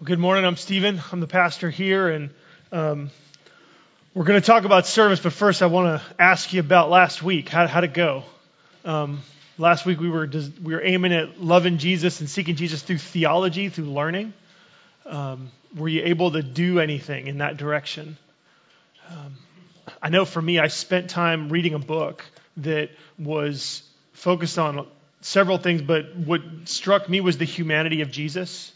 Well, good morning. I'm Stephen. I'm the pastor here, and um, we're going to talk about service. But first, I want to ask you about last week. How how'd it go? Um, last week we were we were aiming at loving Jesus and seeking Jesus through theology, through learning. Um, were you able to do anything in that direction? Um, I know for me, I spent time reading a book that was focused on several things, but what struck me was the humanity of Jesus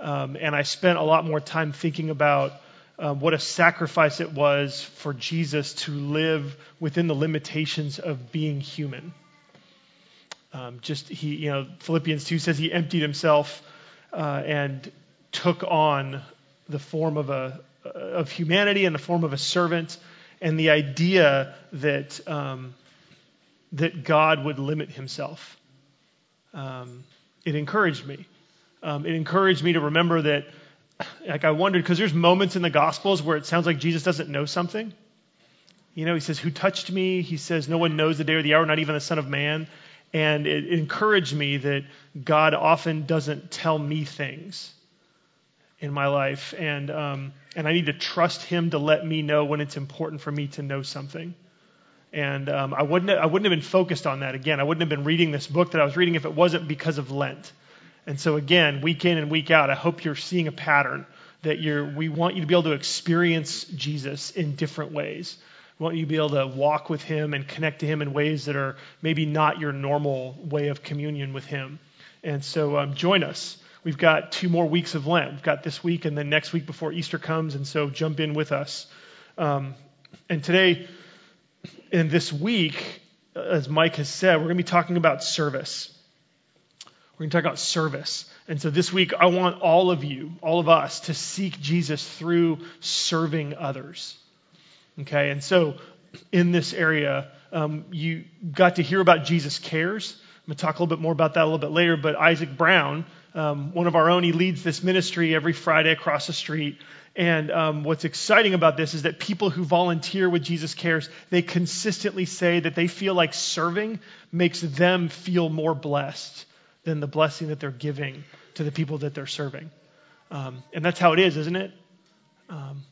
um, and I spent a lot more time thinking about um, what a sacrifice it was for Jesus to live within the limitations of being human. Um, just he, you know, Philippians 2 says he emptied himself uh, and took on the form of a of humanity and the form of a servant, and the idea that um, that God would limit himself. Um, it encouraged me um, it encouraged me to remember that, like, I wondered, because there's moments in the Gospels where it sounds like Jesus doesn't know something. You know, he says, Who touched me? He says, No one knows the day or the hour, not even the Son of Man. And it encouraged me that God often doesn't tell me things in my life. And, um, and I need to trust Him to let me know when it's important for me to know something. And um, I, wouldn't, I wouldn't have been focused on that again. I wouldn't have been reading this book that I was reading if it wasn't because of Lent. And so, again, week in and week out, I hope you're seeing a pattern that you're, we want you to be able to experience Jesus in different ways. We want you to be able to walk with him and connect to him in ways that are maybe not your normal way of communion with him. And so, um, join us. We've got two more weeks of Lent. We've got this week and then next week before Easter comes. And so, jump in with us. Um, and today, and this week, as Mike has said, we're going to be talking about service. We're going to talk about service. And so this week, I want all of you, all of us, to seek Jesus through serving others. Okay? And so in this area, um, you got to hear about Jesus Cares. I'm going to talk a little bit more about that a little bit later. But Isaac Brown, um, one of our own, he leads this ministry every Friday across the street. And um, what's exciting about this is that people who volunteer with Jesus Cares, they consistently say that they feel like serving makes them feel more blessed than the blessing that they're giving to the people that they're serving. Um, and that's how it is, isn't it? Um,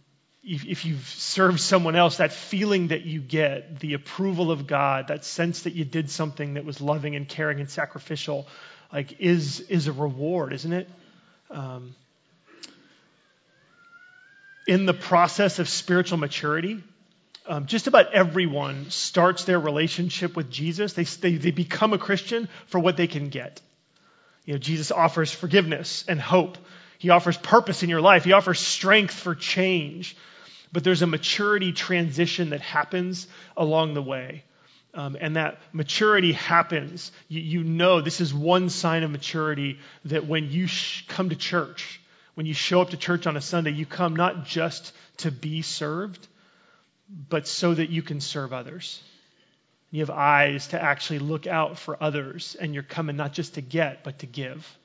if, if you've served someone else, that feeling that you get, the approval of God, that sense that you did something that was loving and caring and sacrificial, like is is a reward, isn't it? Um, in the process of spiritual maturity, um, just about everyone starts their relationship with Jesus. They, they, they become a Christian for what they can get. You know, Jesus offers forgiveness and hope. He offers purpose in your life. He offers strength for change. But there's a maturity transition that happens along the way. Um, and that maturity happens. You, you, know this is one sign of maturity that when you sh- come to church, when you show up to church on a Sunday, you come not just to be served, but so that you can serve others. You have eyes to actually look out for others, and you're coming not just to get, but to give.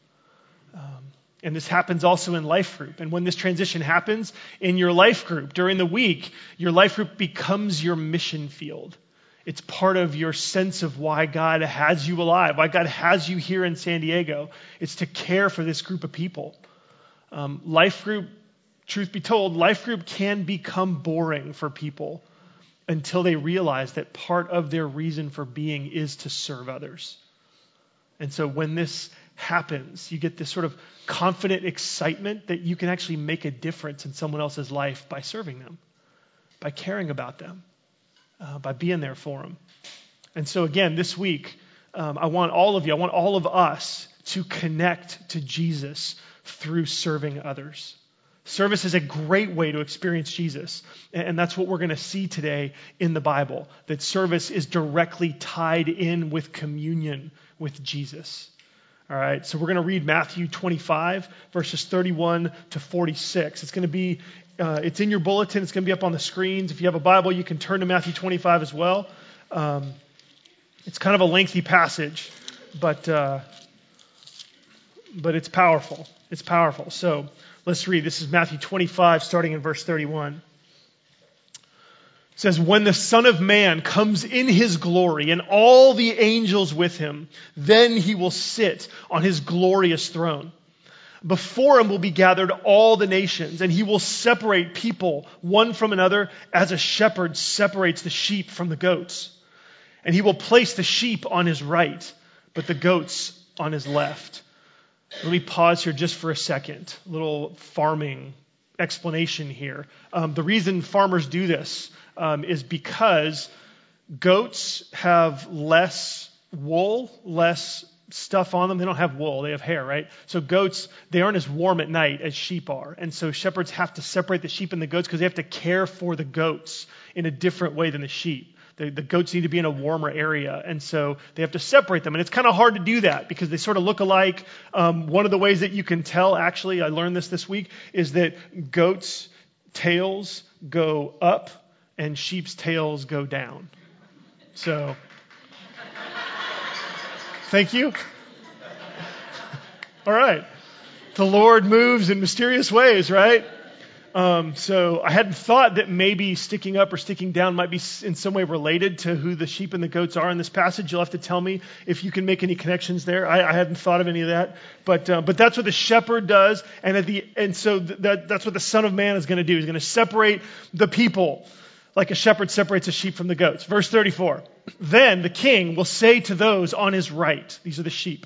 Um, and this happens also in life group. And when this transition happens in your life group during the week, your life group becomes your mission field. It's part of your sense of why God has you alive, why God has you here in San Diego. It's to care for this group of people. Um, life group, truth be told, life group can become boring for people until they realize that part of their reason for being is to serve others. And so when this happens, you get this sort of confident excitement that you can actually make a difference in someone else's life by serving them, by caring about them, uh, by being there for them. And so, again, this week, um, I want all of you, I want all of us to connect to Jesus through serving others. Service is a great way to experience Jesus. And that's what we're going to see today in the Bible that service is directly tied in with communion with Jesus. All right, so we're going to read Matthew 25, verses 31 to 46. It's going to be, uh, it's in your bulletin, it's going to be up on the screens. If you have a Bible, you can turn to Matthew 25 as well. Um, it's kind of a lengthy passage, but, uh, but it's powerful. It's powerful. So, Let's read. This is Matthew 25, starting in verse 31. It says, When the Son of Man comes in his glory and all the angels with him, then he will sit on his glorious throne. Before him will be gathered all the nations, and he will separate people one from another as a shepherd separates the sheep from the goats. And he will place the sheep on his right, but the goats on his left. Let me pause here just for a second. A little farming explanation here. Um, the reason farmers do this um, is because goats have less wool, less stuff on them. They don't have wool, they have hair, right? So goats, they aren't as warm at night as sheep are. And so shepherds have to separate the sheep and the goats because they have to care for the goats in a different way than the sheep. The, the, goats need to be in a warmer area, and so they have to separate them. And it's kind of hard to do that because they sort of look alike. Um, one of the ways that you can tell, actually, I learned this this week, is that goats' tails go up and sheep's tails go down. So Thank you. All right. The Lord moves in mysterious ways, right? Um, so I hadn't thought that maybe sticking up or sticking down might be in some way related to who the sheep and the goats are in this passage. You'll have to tell me if you can make any connections there. I, I hadn't thought of any of that, but uh, but that's what the shepherd does, and at the and so that that's what the Son of Man is going to do. He's going to separate the people like a shepherd separates a sheep from the goats. Verse 34. Then the king will say to those on his right, these are the sheep,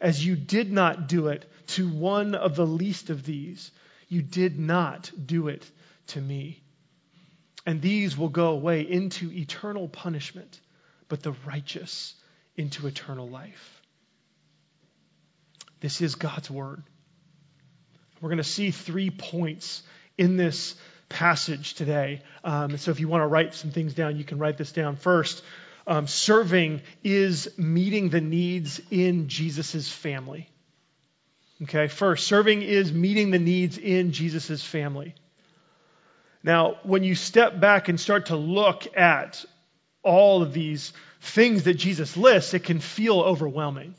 as you did not do it to one of the least of these, you did not do it to me. And these will go away into eternal punishment, but the righteous into eternal life. This is God's word. We're going to see three points in this passage today. Um, so if you want to write some things down, you can write this down first. Um, serving is meeting the needs in Jesus' family. Okay, first, serving is meeting the needs in Jesus' family. Now, when you step back and start to look at all of these things that Jesus lists, it can feel overwhelming.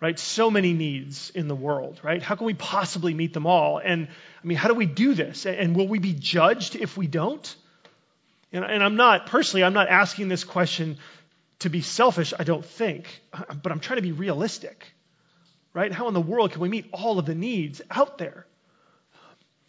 Right? So many needs in the world, right? How can we possibly meet them all? And I mean, how do we do this? And will we be judged if we don't? And, and I'm not, personally, I'm not asking this question to be selfish, I don't think, but I'm trying to be realistic. Right? How in the world can we meet all of the needs out there?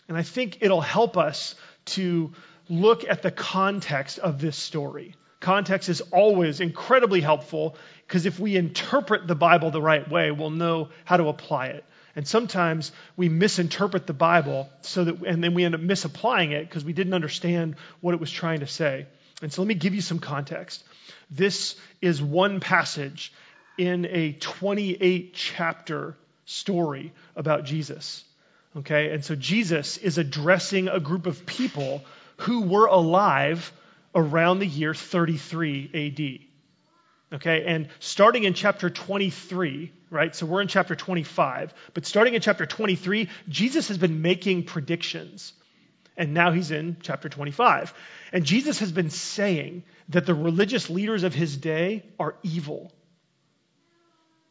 And I think it'll help us to look at the context of this story. Context is always incredibly helpful because if we interpret the Bible the right way, we'll know how to apply it. And sometimes we misinterpret the Bible so that, and then we end up misapplying it because we didn't understand what it was trying to say. And so let me give you some context. This is one passage in a 28 chapter story about Jesus. Okay? And so Jesus is addressing a group of people who were alive around the year 33 AD. Okay, and starting in chapter 23, right? So we're in chapter 25, but starting in chapter 23, Jesus has been making predictions. And now he's in chapter 25. And Jesus has been saying that the religious leaders of his day are evil.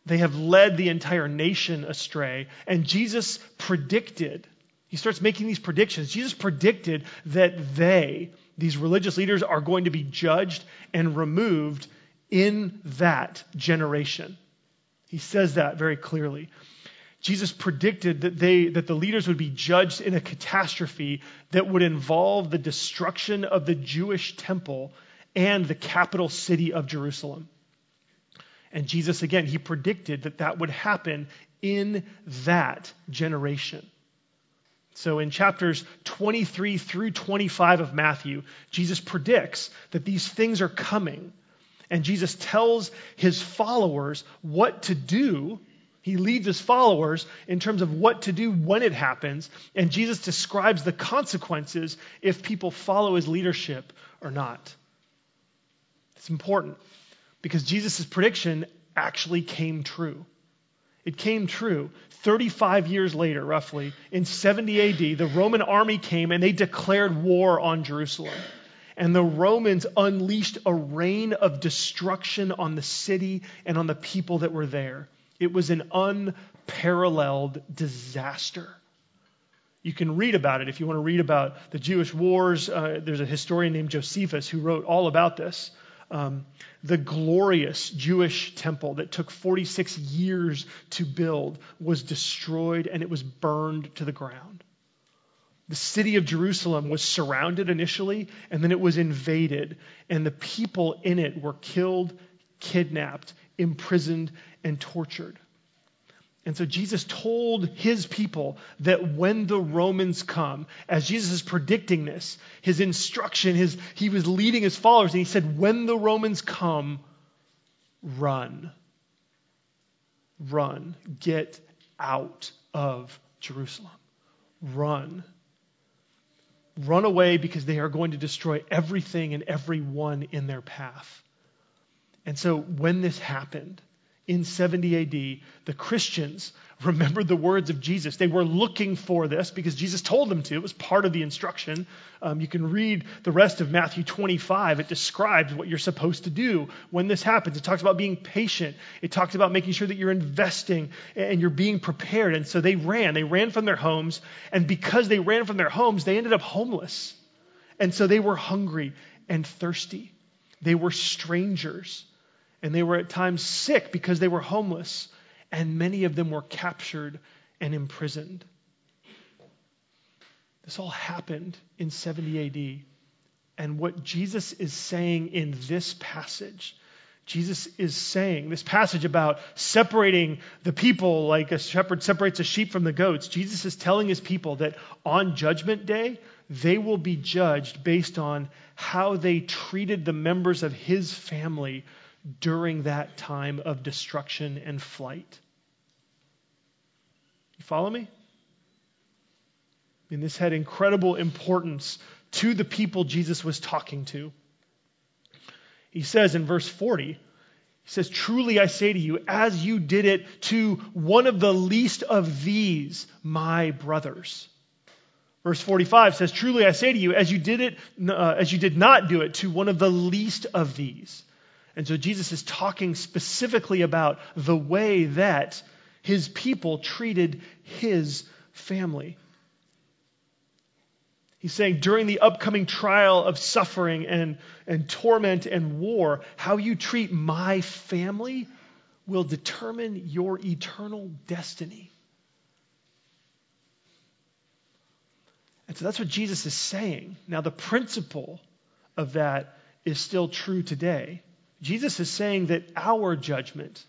They have led the entire nation astray. And Jesus predicted, he starts making these predictions. Jesus predicted that they, These religious leaders are going to be judged and removed in that generation. He says that very clearly. Jesus predicted that, they, that the leaders would be judged in a catastrophe that would involve the destruction of the Jewish temple and the capital city of Jerusalem. And Jesus, again, he predicted that that would happen in that generation. So in chapters 23 through 25 of Matthew, Jesus predicts that these things are coming. And Jesus tells his followers what to do. He leads his followers in terms of what to do when it happens. And Jesus describes the consequences if people follow his leadership or not. It's important because Jesus' prediction actually came true. It came true 35 years later, roughly, in 70 AD. The Roman army came and they declared war on Jerusalem. And the Romans unleashed a reign of destruction on the city and on the people that were there. It was an unparalleled disaster. You can read about it if you want to read about the Jewish wars. Uh, there's a historian named Josephus who wrote all about this. Um, the glorious Jewish temple that took 46 years to build was destroyed and it was burned to the ground. The city of Jerusalem was surrounded initially, and then it was invaded, and the people in it were killed, kidnapped, imprisoned, and tortured. And so Jesus told his people that when the Romans come, as Jesus is predicting this, his instruction, his, he was leading his followers, and he said, When the Romans come, run. Run. Get out of Jerusalem. Run. Run away because they are going to destroy everything and everyone in their path. And so when this happened in 70 AD, the Christians remembered the words of Jesus. They were looking for this because Jesus told them to. It was part of the instruction. Um, you can read the rest of Matthew 25. It describes what you're supposed to do when this happens. It talks about being patient, it talks about making sure that you're investing and you're being prepared. And so they ran. They ran from their homes. And because they ran from their homes, they ended up homeless. And so they were hungry and thirsty. They were strangers. And they were at times sick because they were homeless and many of them were captured and imprisoned. This all happened in 70 AD. And what Jesus is saying in this passage, Jesus is saying, this passage about separating the people like a shepherd separates a sheep from the goats, Jesus is telling his people that on Judgment Day, they will be judged based on how they treated the members of his family during that time of destruction and flight. You follow me? I mean, this had incredible importance to the people Jesus was talking to. He says in verse 40, he says, Truly I say to you, as you did it to one of the least of these, my brothers. Verse 45 says, Truly I say to you, as you did it, uh, as you did not do it to one of the least of these. And so Jesus is talking specifically about the way that his people treated his family. He's saying during the upcoming trial of suffering and, and torment and war, how you treat my family will determine your eternal destiny. And so that's what Jesus is saying. Now, the principle of that is still true today. Jesus is saying that our judgment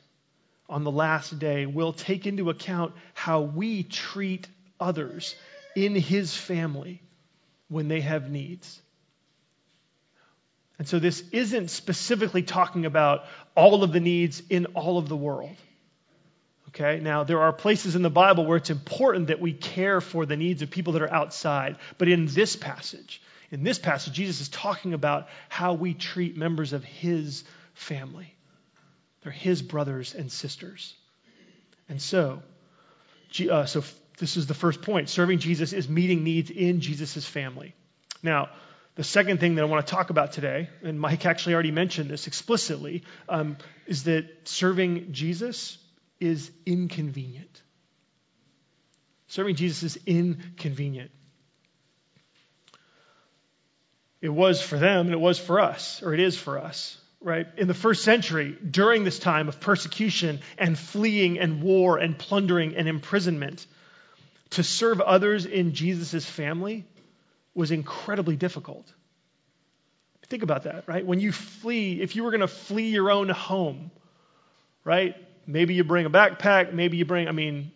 on the last day will take into account how we treat others in his family when they have needs. And so this isn't specifically talking about all of the needs in all of the world. Okay, now there are places in the Bible where it's important that we care for the needs of people that are outside. But in this passage, in this passage, Jesus is talking about how we treat members of his family. They're his brothers and sisters. And so, uh, so this is the first point. Serving Jesus is meeting needs in Jesus' family. Now, the second thing that I want to talk about today, and Mike actually already mentioned this explicitly, um, is that serving Jesus is inconvenient. Serving Jesus is inconvenient. It was for them and it was for us, or it is for us, right? In the first century, during this time of persecution and fleeing and war and plundering and imprisonment, to serve others in Jesus' family was incredibly difficult. Think about that, right? When you flee, if you were going to flee your own home, right? Maybe you bring a backpack, maybe you bring, I mean,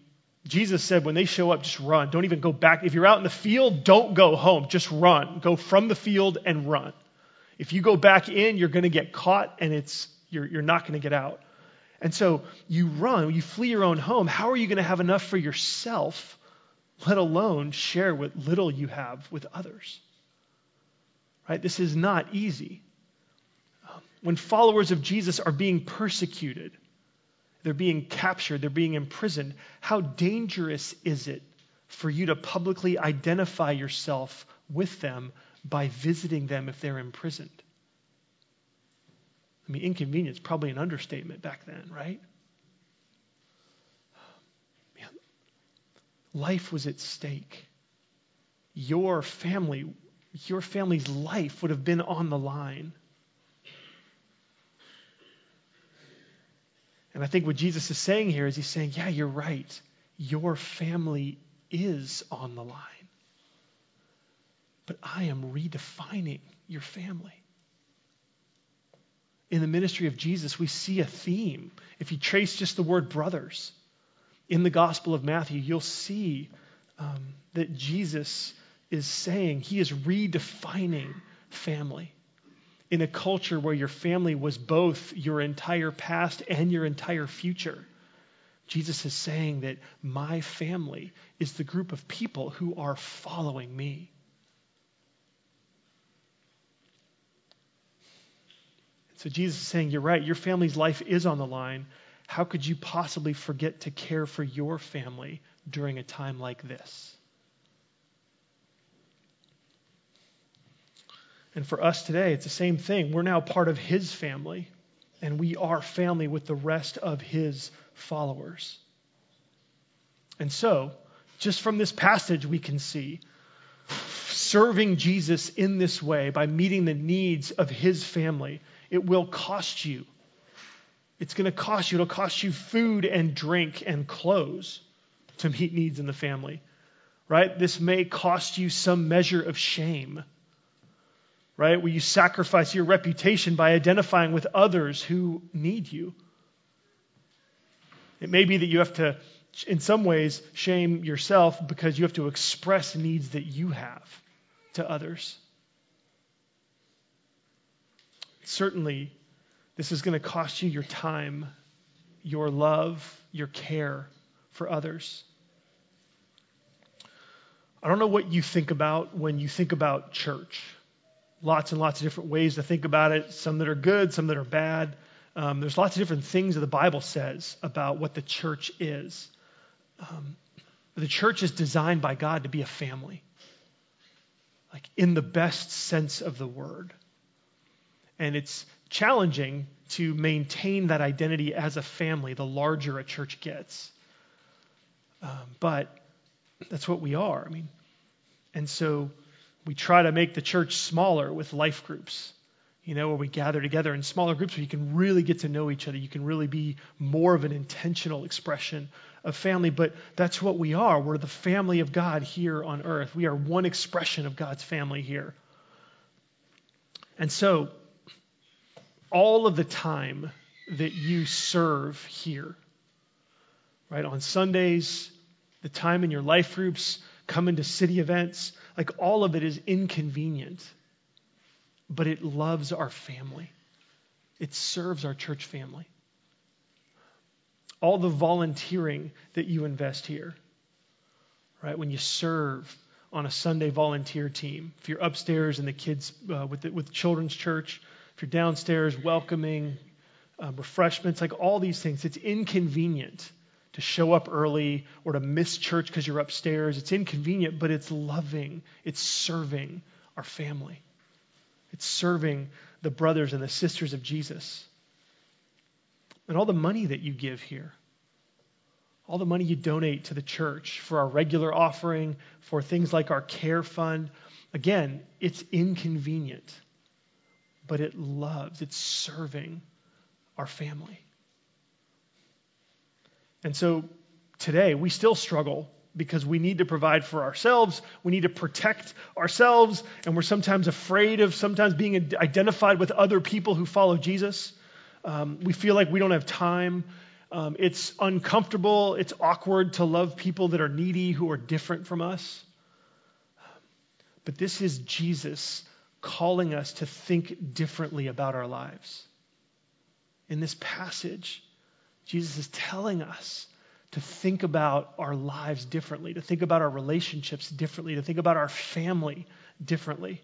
Jesus said when they show up, just run. Don't even go back. If you're out in the field, don't go home. Just run. Go from the field and run. If you go back in, you're going to get caught and it's, you're, you're not going to get out. And so you run, you flee your own home. How are you going to have enough for yourself, let alone share what little you have with others? Right? This is not easy. When followers of Jesus are being persecuted, they're being captured, they're being imprisoned, how dangerous is it for you to publicly identify yourself with them by visiting them if they're imprisoned? I mean, inconvenience, probably an understatement back then, right? Man, life was at stake. Your family, your family's life would have been on the line. And I think what Jesus is saying here is he's saying, yeah, you're right. Your family is on the line. But I am redefining your family. In the ministry of Jesus, we see a theme. If you trace just the word brothers in the Gospel of Matthew, you'll see um, that Jesus is saying he is redefining family in a culture where your family was both your entire past and your entire future. Jesus is saying that my family is the group of people who are following me. So Jesus is saying, You're right, your family's life is on the line. How could you possibly forget to care for your family during a time like this? And for us today, it's the same thing. We're now part of his family, and we are family with the rest of his followers. And so, just from this passage, we can see serving Jesus in this way by meeting the needs of his family, it will cost you. It's going to cost you. It'll cost you food and drink and clothes to meet needs in the family, right? This may cost you some measure of shame right? Where you sacrifice your reputation by identifying with others who need you. It may be that you have to, in some ways, shame yourself because you have to express needs that you have to others. Certainly, this is going to cost you your time, your love, your care for others. I don't know what you think about when you think about church lots and lots of different ways to think about it, some that are good, some that are bad. Um, there's lots of different things that the Bible says about what the church is. Um, the church is designed by God to be a family, like in the best sense of the word. And it's challenging to maintain that identity as a family the larger a church gets. Um, but that's what we are. I mean, and so we try to make the church smaller with life groups, you know, where we gather together in smaller groups where you can really get to know each other. You can really be more of an intentional expression of family. But that's what we are. We're the family of God here on earth. We are one expression of God's family here. And so, all of the time that you serve here, right, on Sundays, the time in your life groups, coming to city events, like all of it is inconvenient, but it loves our family. It serves our church family. All the volunteering that you invest here, right? When you serve on a Sunday volunteer team, if you're upstairs in the kids uh, with the, with children's church, you're downstairs welcoming um, refreshments, like all these things, it's inconvenient to show up early or to miss church because you're upstairs. It's inconvenient, but it's loving. It's serving our family. It's serving the brothers and the sisters of Jesus. And all the money that you give here, all the money you donate to the church for our regular offering, for things like our care fund, again, it's inconvenient, but it loves, it's serving our family. And so today, we still struggle because we need to provide for ourselves. We need to protect ourselves, and we're sometimes afraid of sometimes being identified with other people who follow Jesus. Um, we feel like we don't have time. Um, it's uncomfortable. It's awkward to love people that are needy, who are different from us. But this is Jesus calling us to think differently about our lives. In this passage, Jesus is telling us to think about our lives differently, to think about our relationships differently, to think about our family differently.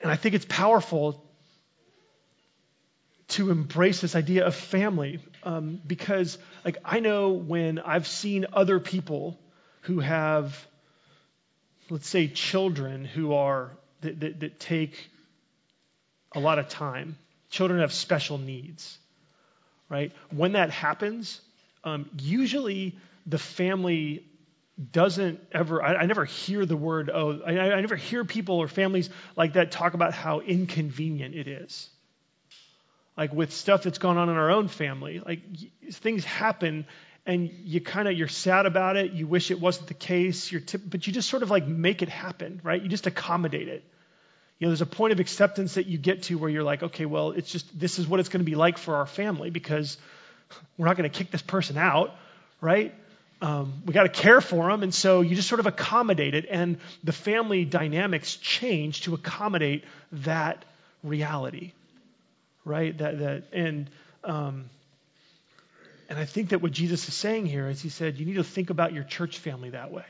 And I think it's powerful to embrace this idea of family um, because, like, I know when I've seen other people who have, let's say, children who are that, that, that take a lot of time. Children have special needs, right? When that happens, um, usually the family doesn't ever, I, I, never hear the word, oh, I, I never hear people or families like that talk about how inconvenient it is. Like with stuff that's gone on in our own family, like things happen and you kind of you're sad about it you wish it wasn't the case you're t- but you just sort of like make it happen right you just accommodate it you know, there's a point of acceptance that you get to where you're like, okay, well, it's just this is what it's going to be like for our family because we're not going to kick this person out, right? Um, we got to care for them, and so you just sort of accommodate it, and the family dynamics change to accommodate that reality, right? That that and um, and I think that what Jesus is saying here is he said you need to think about your church family that way.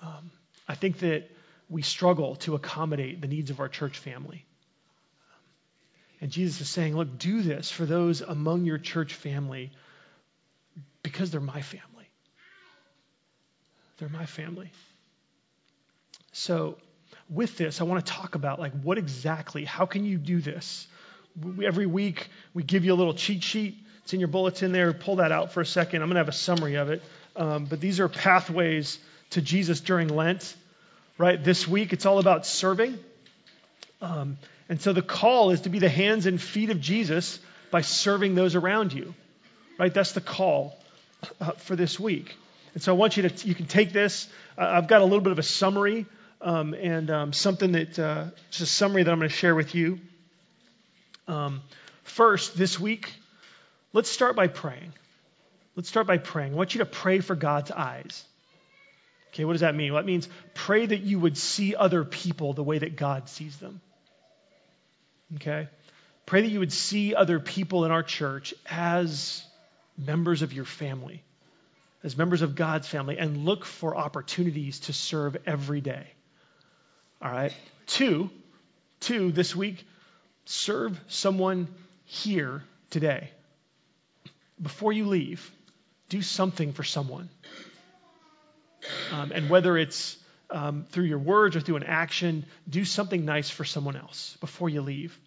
Um, I think that we struggle to accommodate the needs of our church family. And Jesus is saying, look, do this for those among your church family because they're my family. They're my family. So, with this, I want to talk about like what exactly, how can you do this? Every week, we give you a little cheat sheet. It's in your bulletin there. Pull that out for a second. I'm going to have a summary of it. Um, but these are pathways to Jesus during Lent right? This week, it's all about serving. Um, and so the call is to be the hands and feet of Jesus by serving those around you, right? That's the call uh, for this week. And so I want you to, you can take this. Uh, I've got a little bit of a summary um, and um, something that, uh, just a summary that I'm going to share with you. Um, first, this week, let's start by praying. Let's start by praying. I want you to pray for God's eyes. Okay, what does that mean? Well, that means pray that you would see other people the way that God sees them. Okay? Pray that you would see other people in our church as members of your family, as members of God's family, and look for opportunities to serve every day. All right? Two, two, this week, serve someone here today. Before you leave, do something for someone. Um, and whether it's um, through your words or through an action, do something nice for someone else before you leave.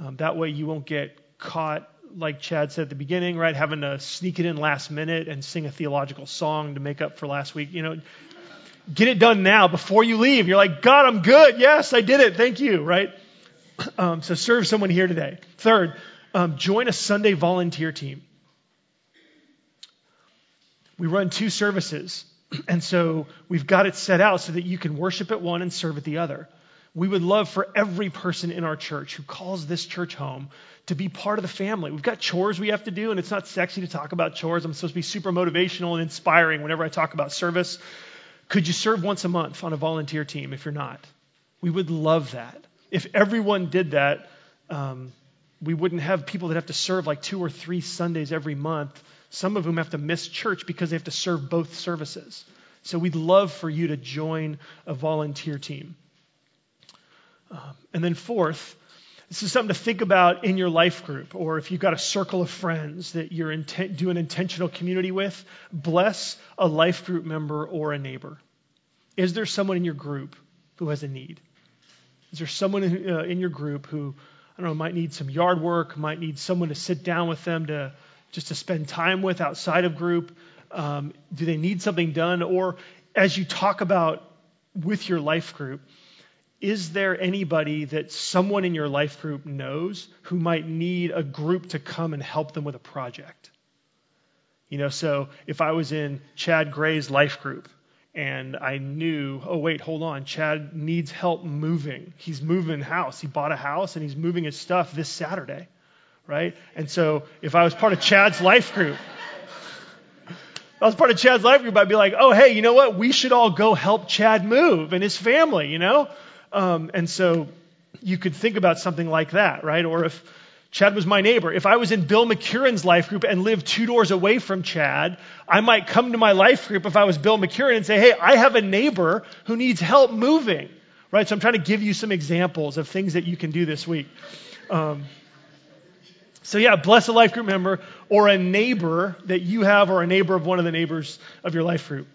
Um, that way you won't get caught, like Chad said at the beginning, right, having to sneak it in last minute and sing a theological song to make up for last week. You know, get it done now before you leave. You're like, God, I'm good. Yes, I did it. Thank you, right? Um, so serve someone here today. Third, um, join a Sunday volunteer team. We run two services and so we've got it set out so that you can worship at one and serve at the other. We would love for every person in our church who calls this church home to be part of the family. We've got chores we have to do, and it's not sexy to talk about chores. I'm supposed to be super motivational and inspiring whenever I talk about service. Could you serve once a month on a volunteer team if you're not? We would love that. If everyone did that, um, we wouldn't have people that have to serve like two or three Sundays every month some of whom have to miss church because they have to serve both services. So we'd love for you to join a volunteer team. Um, and then, fourth, this is something to think about in your life group, or if you've got a circle of friends that you're intent, do an intentional community with, bless a life group member or a neighbor. Is there someone in your group who has a need? Is there someone uh, in your group who I don't know, might need some yard work, might need someone to sit down with them to just to spend time with outside of group. Um, do they need something done? Or as you talk about with your life group, is there anybody that someone in your life group knows who might need a group to come and help them with a project? You know, so if I was in Chad Gray's life group and I knew, oh, wait, hold on, Chad needs help moving. He's moving house. He bought a house and he's moving his stuff this Saturday, right? And so if I was part of Chad's life group, I was part of Chad's life group, I'd be like, oh, hey, you know what? We should all go help Chad move and his family, you know? Um, and so you could think about something like that, right? Or if Chad was my neighbor, if I was in Bill McCurran's life group and lived two doors away from Chad, I might come to my life group if I was Bill McCurran and say, hey, I have a neighbor who needs help moving, right? So I'm trying to give you some examples of things that you can do this week. Um, so, yeah, bless a life group member or a neighbor that you have or a neighbor of one of the neighbors of your life group.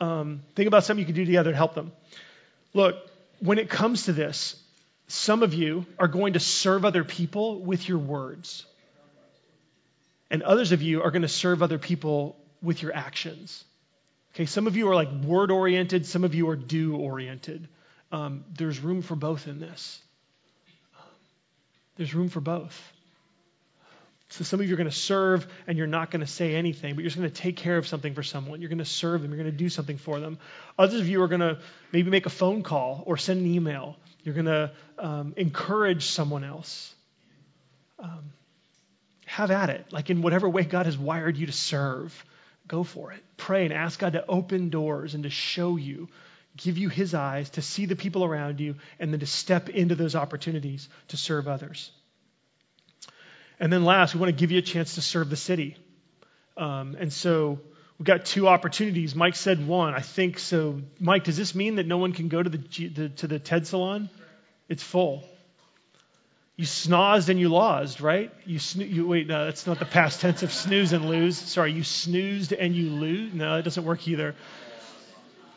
Um, think about something you can do together to help them. Look, when it comes to this, some of you are going to serve other people with your words. And others of you are going to serve other people with your actions. Okay, some of you are like word oriented, some of you are do oriented. Um, there's room for both in this. There's room for both. So some of you are going to serve and you're not going to say anything, but you're just going to take care of something for someone. You're going to serve them. You're going to do something for them. Others of you are going to maybe make a phone call or send an email. You're going to um, encourage someone else. Um, have at it. Like in whatever way God has wired you to serve, go for it. Pray and ask God to open doors and to show you, give you His eyes to see the people around you, and then to step into those opportunities to serve others. And then last, we want to give you a chance to serve the city. Um, and so we've got two opportunities. Mike said one. I think so. Mike, does this mean that no one can go to the, the to the TED salon? It's full. You snozzed and you lost, right? You, you wait. No, that's not the past tense of snooze and lose. Sorry, you snoozed and you lose. No, it doesn't work either.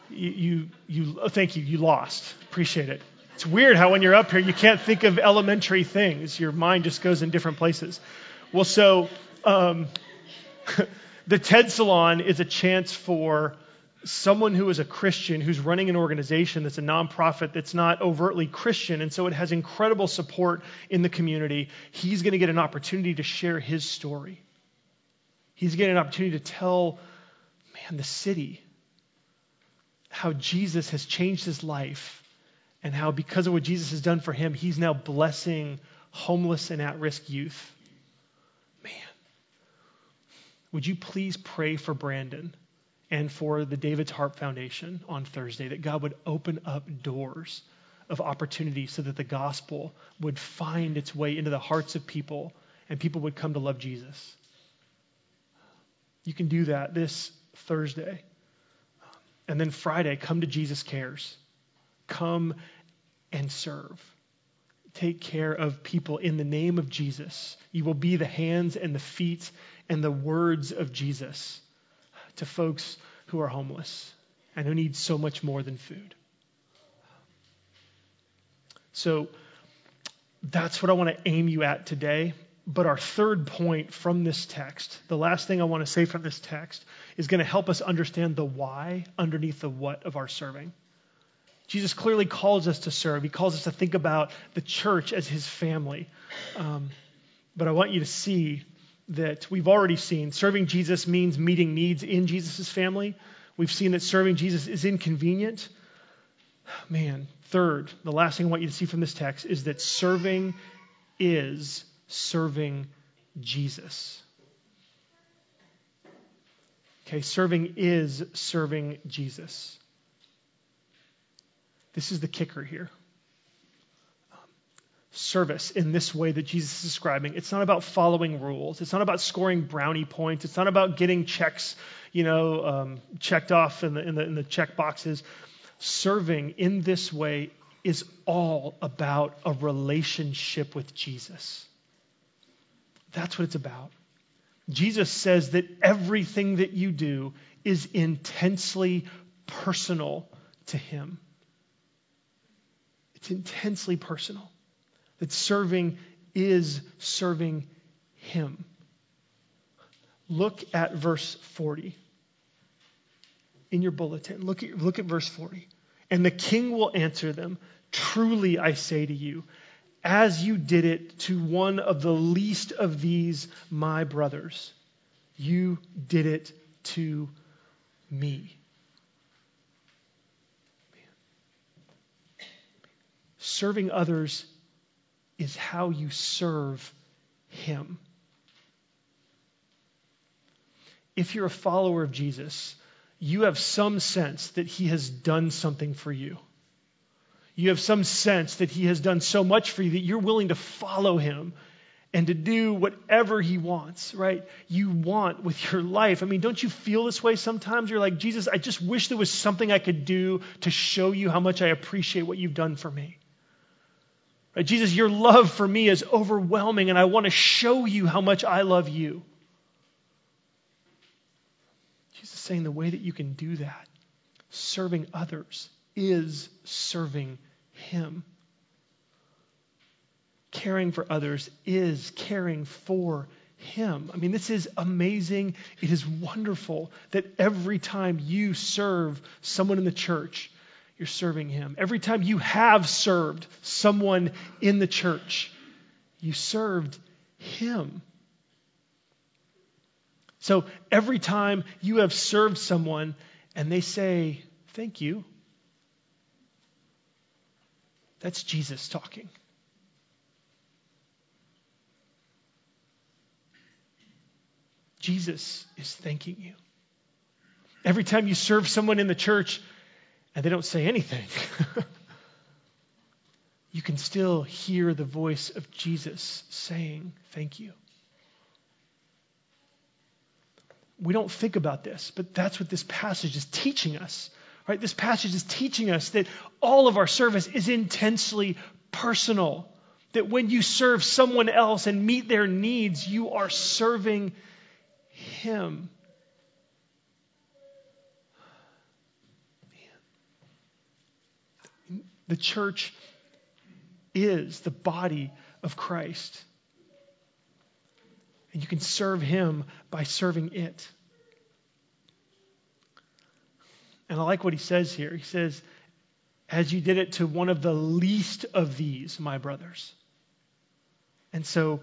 You, you, you oh, thank you. You lost. Appreciate it. It's weird how when you're up here, you can't think of elementary things. Your mind just goes in different places. Well, so um, the TED Salon is a chance for someone who is a Christian who's running an organization that's a nonprofit that's not overtly Christian, and so it has incredible support in the community. He's going to get an opportunity to share his story. He's getting an opportunity to tell, man, the city how Jesus has changed his life and how, because of what Jesus has done for him, he's now blessing homeless and at risk youth. Man, would you please pray for Brandon and for the David's Heart Foundation on Thursday that God would open up doors of opportunity so that the gospel would find its way into the hearts of people and people would come to love Jesus? You can do that this Thursday. And then Friday, come to Jesus Cares. Come and serve. Take care of people in the name of Jesus. You will be the hands and the feet and the words of Jesus to folks who are homeless and who need so much more than food. So that's what I want to aim you at today. But our third point from this text, the last thing I want to say from this text, is going to help us understand the why underneath the what of our serving. Jesus clearly calls us to serve. He calls us to think about the church as his family. Um, but I want you to see that we've already seen serving Jesus means meeting needs in Jesus' family. We've seen that serving Jesus is inconvenient. Man, third, the last thing I want you to see from this text is that serving is serving Jesus. Okay, serving is serving Jesus. This is the kicker here. service in this way that Jesus is describing. It's not about following rules. It's not about scoring brownie points. It's not about getting checks, you know, um, checked off in the, in the, in the check boxes. Serving in this way is all about a relationship with Jesus. That's what it's about. Jesus says that everything that you do is intensely personal to him. It's intensely personal. that serving is serving Him. Look at verse 40 in your bulletin. Look at, look at verse 40. And the king will answer them Truly I say to you, as you did it to one of the least of these, my brothers, you did it to me. Serving others is how you serve Him. If you're a follower of Jesus, you have some sense that He has done something for you. You have some sense that He has done so much for you that you're willing to follow Him and to do whatever He wants, right? You want with your life. I mean, don't you feel this way sometimes? You're like, Jesus, I just wish there was something I could do to show you how much I appreciate what you've done for me. Right? Jesus, your love for me is overwhelming, and I want to show you how much I love you. Jesus is saying the way that you can do that, serving others, is serving Him. Caring for others is caring for Him. I mean, this is amazing. It is wonderful that every time you serve someone in the church, you're serving Him. Every time you have served someone in the church, you served Him. So every time you have served someone and they say, Thank you, that's Jesus talking. Jesus is thanking you. Every time you serve someone in the church and they don't say anything, you can still hear the voice of Jesus saying, Thank you. We don't think about this, but that's what this passage is teaching us. Right? This passage is teaching us that all of our service is intensely personal. That when you serve someone else and meet their needs, you are serving Him. The church is the body of Christ. And you can serve Him by serving it. And I like what he says here. He says, as you did it to one of the least of these, my brothers. And so,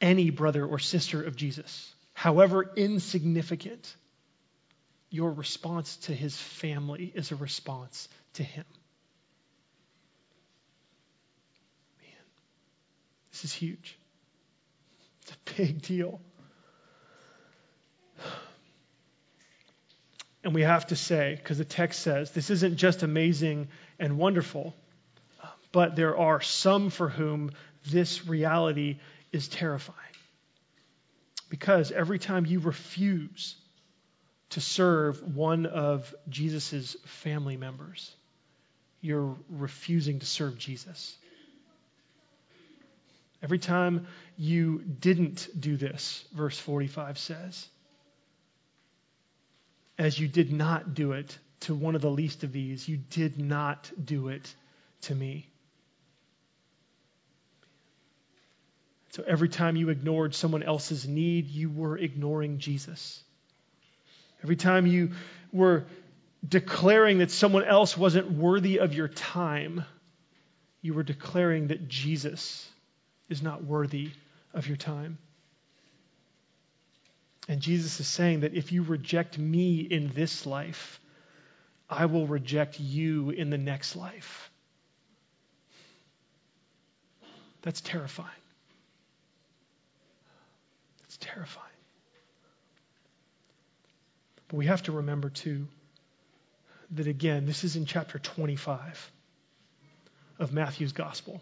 any brother or sister of Jesus, however insignificant, your response to his family is a response to him. Is huge. It's a big deal. And we have to say, because the text says, this isn't just amazing and wonderful, but there are some for whom this reality is terrifying. Because every time you refuse to serve one of Jesus' family members, you're refusing to serve Jesus. Every time you didn't do this, verse 45 says, as you did not do it to one of the least of these, you did not do it to me. So every time you ignored someone else's need, you were ignoring Jesus. Every time you were declaring that someone else wasn't worthy of your time, you were declaring that Jesus is not worthy of your time. And Jesus is saying that if you reject me in this life, I will reject you in the next life. That's terrifying. That's terrifying. But we have to remember, too, that again, this is in chapter 25 of Matthew's gospel.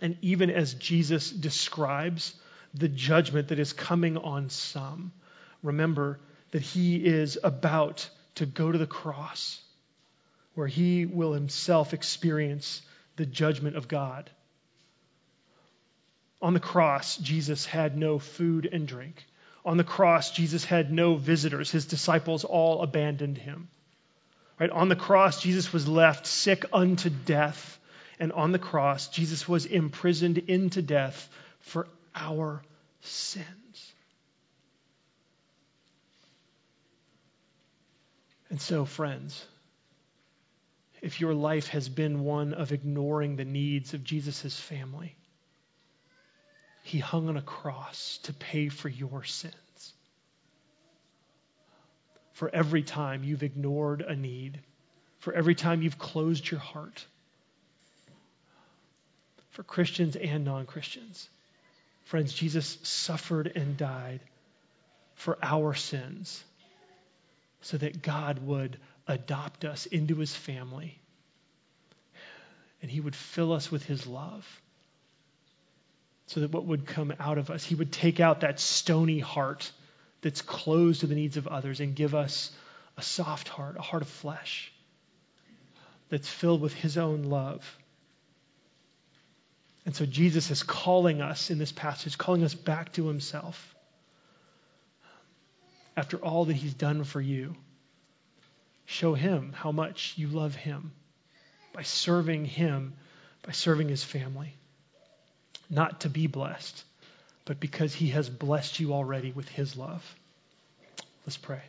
And even as Jesus describes the judgment that is coming on some. Remember that he is about to go to the cross where he will himself experience the judgment of God. On the cross, Jesus had no food and drink. On the cross, Jesus had no visitors. His disciples all abandoned him. Right? On the cross, Jesus was left sick unto death And on the cross, Jesus was imprisoned into death for our sins. And so, friends, if your life has been one of ignoring the needs of Jesus' family, he hung on a cross to pay for your sins. For every time you've ignored a need, for every time you've closed your heart, for Christians and non Christians. Friends, Jesus suffered and died for our sins so that God would adopt us into his family and he would fill us with his love so that what would come out of us, he would take out that stony heart that's closed to the needs of others and give us a soft heart, a heart of flesh that's filled with his own love. And so Jesus is calling us in this passage, calling us back to himself. After all that he's done for you, show him how much you love him by serving him, by serving his family not to be blessed, but because he has blessed you already with his love. Let's pray.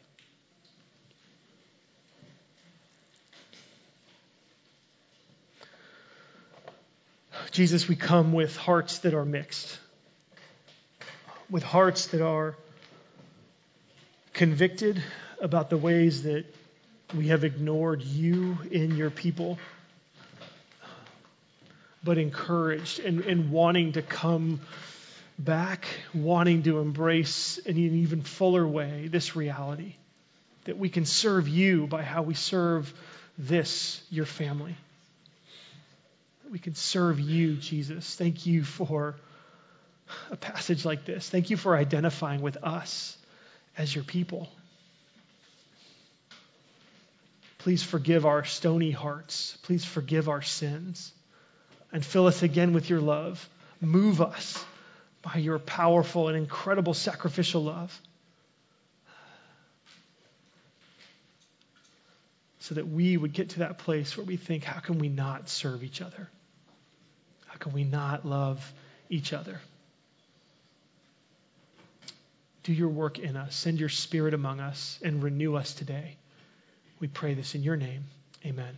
Jesus, we come with hearts that are mixed, with hearts that are convicted about the ways that we have ignored you in your people but encouraged and, and wanting to come back, wanting to embrace in an even fuller way this reality that we can serve you by how we serve this, your family. We can serve you, Jesus. Thank you for a passage like this. Thank you for identifying with us as your people. Please forgive our stony hearts. Please forgive our sins and fill us again with your love. Move us by your powerful and incredible sacrificial love. So that we would get to that place where we think, how can we not serve each other? How can we not love each other? Do your work in us. Send your spirit among us and renew us today. We pray this in your name. Amen.